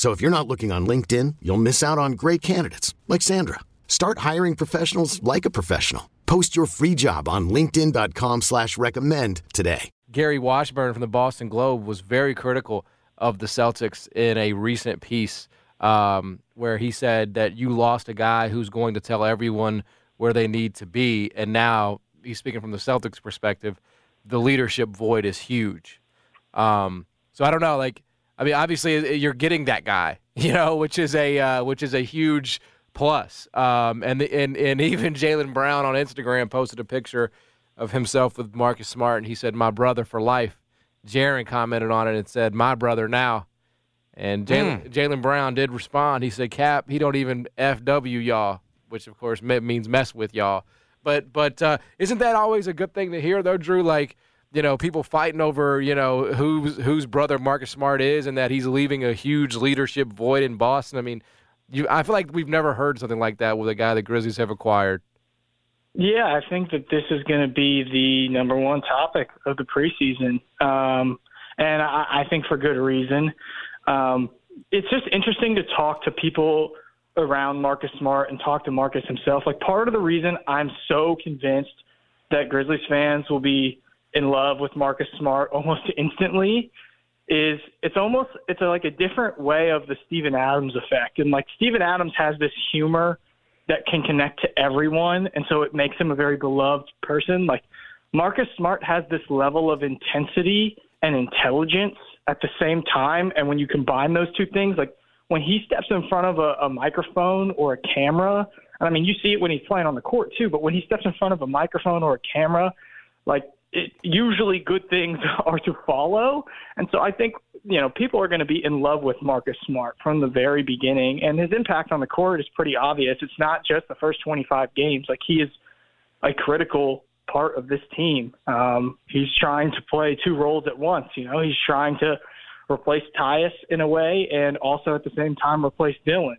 So if you're not looking on LinkedIn, you'll miss out on great candidates like Sandra. Start hiring professionals like a professional. Post your free job on LinkedIn.com slash recommend today. Gary Washburn from the Boston Globe was very critical of the Celtics in a recent piece um, where he said that you lost a guy who's going to tell everyone where they need to be. And now he's speaking from the Celtics perspective. The leadership void is huge. Um, so I don't know, like I mean, obviously you're getting that guy, you know, which is a uh, which is a huge plus. Um, and the, and and even Jaylen Brown on Instagram posted a picture of himself with Marcus Smart, and he said, "My brother for life." Jaren commented on it and said, "My brother now." And Jaylen mm. Brown did respond. He said, "Cap, he don't even fw y'all," which of course means mess with y'all. But but uh, isn't that always a good thing to hear though, Drew? Like you know, people fighting over, you know, whose whose brother Marcus Smart is and that he's leaving a huge leadership void in Boston. I mean, you I feel like we've never heard something like that with a guy the Grizzlies have acquired. Yeah, I think that this is going to be the number one topic of the preseason, um, and I, I think for good reason. Um, it's just interesting to talk to people around Marcus Smart and talk to Marcus himself. Like part of the reason I'm so convinced that Grizzlies fans will be in love with Marcus Smart almost instantly is it's almost it's a, like a different way of the Steven Adams effect. And like Steven Adams has this humor that can connect to everyone and so it makes him a very beloved person. Like Marcus Smart has this level of intensity and intelligence at the same time and when you combine those two things like when he steps in front of a, a microphone or a camera, and I mean you see it when he's playing on the court too, but when he steps in front of a microphone or a camera, like it, usually good things are to follow. And so I think, you know, people are going to be in love with Marcus Smart from the very beginning. And his impact on the court is pretty obvious. It's not just the first 25 games. Like he is a critical part of this team. Um, he's trying to play two roles at once. You know, he's trying to replace Tyus in a way and also at the same time replace Dillon.